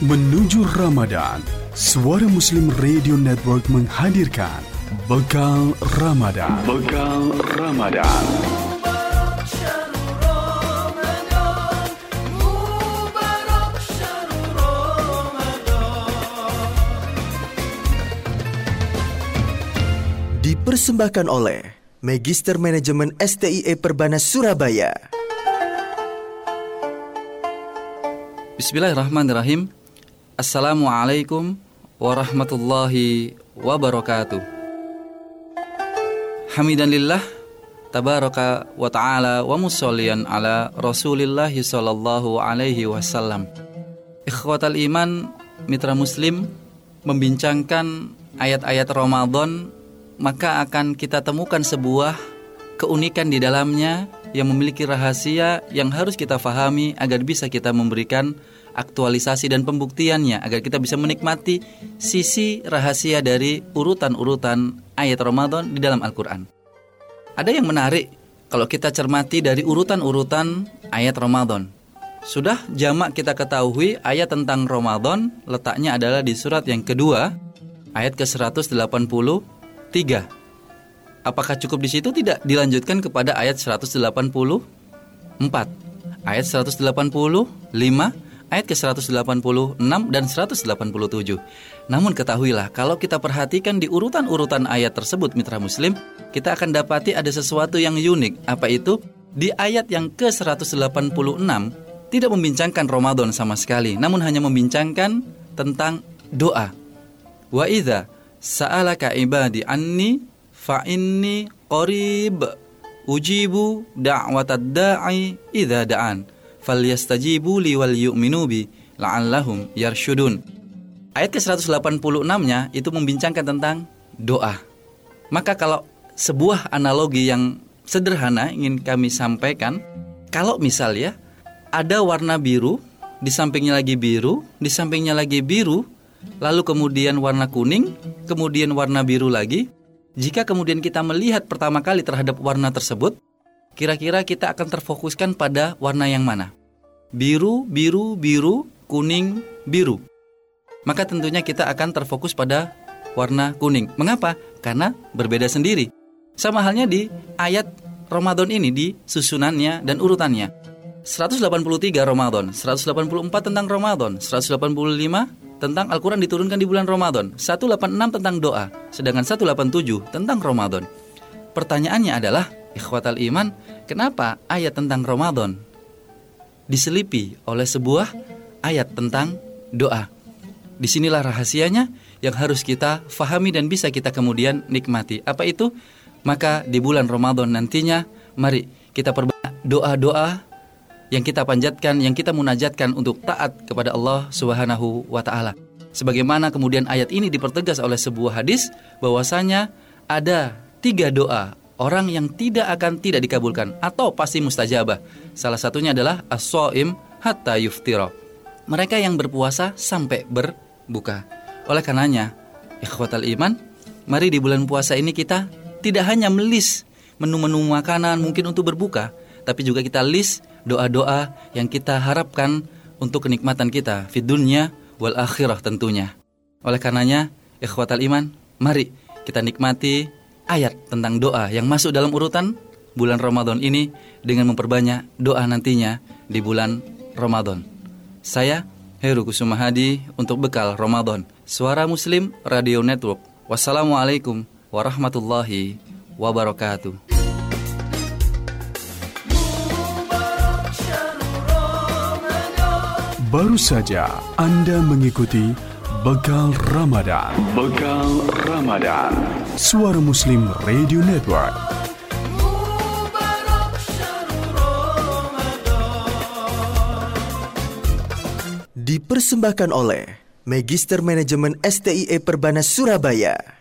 Menuju Ramadan, Suara Muslim Radio Network menghadirkan Bekal Ramadan. Bekal Ramadan. Dipersembahkan oleh Magister Manajemen STIE Perbanas Surabaya. Bismillahirrahmanirrahim. Assalamualaikum warahmatullahi wabarakatuh. Hamidanillah tabaraka wa ta'ala wa musallian ala Rasulillah sallallahu alaihi wasallam. Ikhwatal iman mitra muslim membincangkan ayat-ayat Ramadan maka akan kita temukan sebuah keunikan di dalamnya yang memiliki rahasia yang harus kita fahami agar bisa kita memberikan aktualisasi dan pembuktiannya agar kita bisa menikmati sisi rahasia dari urutan-urutan ayat Ramadan di dalam Al-Quran. Ada yang menarik kalau kita cermati dari urutan-urutan ayat Ramadan. Sudah jamak kita ketahui ayat tentang Ramadan letaknya adalah di surat yang kedua ayat ke-183. Apakah cukup di situ tidak dilanjutkan kepada ayat 184? Ayat 185 ayat ke-186 dan 187. Namun ketahuilah, kalau kita perhatikan di urutan-urutan ayat tersebut mitra muslim, kita akan dapati ada sesuatu yang unik. Apa itu? Di ayat yang ke-186 tidak membincangkan Ramadan sama sekali, namun hanya membincangkan tentang doa. Wa idza sa'alaka ibadi anni fa inni qarib ujibu da'watad da'i idza da'an falyastajibu li wal yu'minu bi la'allahum yarshudun. Ayat ke-186-nya itu membincangkan tentang doa. Maka kalau sebuah analogi yang sederhana ingin kami sampaikan, kalau misal ya ada warna biru, di sampingnya lagi biru, di sampingnya lagi biru, lalu kemudian warna kuning, kemudian warna biru lagi. Jika kemudian kita melihat pertama kali terhadap warna tersebut, kira-kira kita akan terfokuskan pada warna yang mana? Biru, biru, biru, kuning, biru. Maka tentunya kita akan terfokus pada warna kuning. Mengapa? Karena berbeda sendiri. Sama halnya di ayat Ramadan ini di susunannya dan urutannya. 183 Ramadan, 184 tentang Ramadan, 185 tentang Al-Quran diturunkan di bulan Ramadan, 186 tentang doa, sedangkan 187 tentang Ramadan. Pertanyaannya adalah, ikhwatal iman, kenapa ayat tentang Ramadan diselipi oleh sebuah ayat tentang doa? Di sinilah rahasianya yang harus kita fahami dan bisa kita kemudian nikmati. Apa itu? Maka di bulan Ramadan nantinya, mari kita perbanyak doa-doa yang kita panjatkan, yang kita munajatkan untuk taat kepada Allah Subhanahu wa taala. Sebagaimana kemudian ayat ini dipertegas oleh sebuah hadis bahwasanya ada tiga doa orang yang tidak akan tidak dikabulkan atau pasti mustajabah. Salah satunya adalah as-shaim hatta yuftira. Mereka yang berpuasa sampai berbuka. Oleh karenanya, ikhwatal iman, mari di bulan puasa ini kita tidak hanya melis menu-menu makanan mungkin untuk berbuka, tapi juga kita list doa-doa yang kita harapkan untuk kenikmatan kita di dunia wal akhirah tentunya. Oleh karenanya, ikhwatal iman, mari kita nikmati ayat tentang doa yang masuk dalam urutan bulan Ramadan ini dengan memperbanyak doa nantinya di bulan Ramadan. Saya Heru Kusuma Hadi untuk bekal Ramadan. Suara Muslim Radio Network. Wassalamualaikum warahmatullahi wabarakatuh. Baru saja Anda mengikuti Bekal Ramadan. Bekal Ramadan. Suara Muslim Radio Network. Dipersembahkan oleh Magister Manajemen STIE Perbanas Surabaya.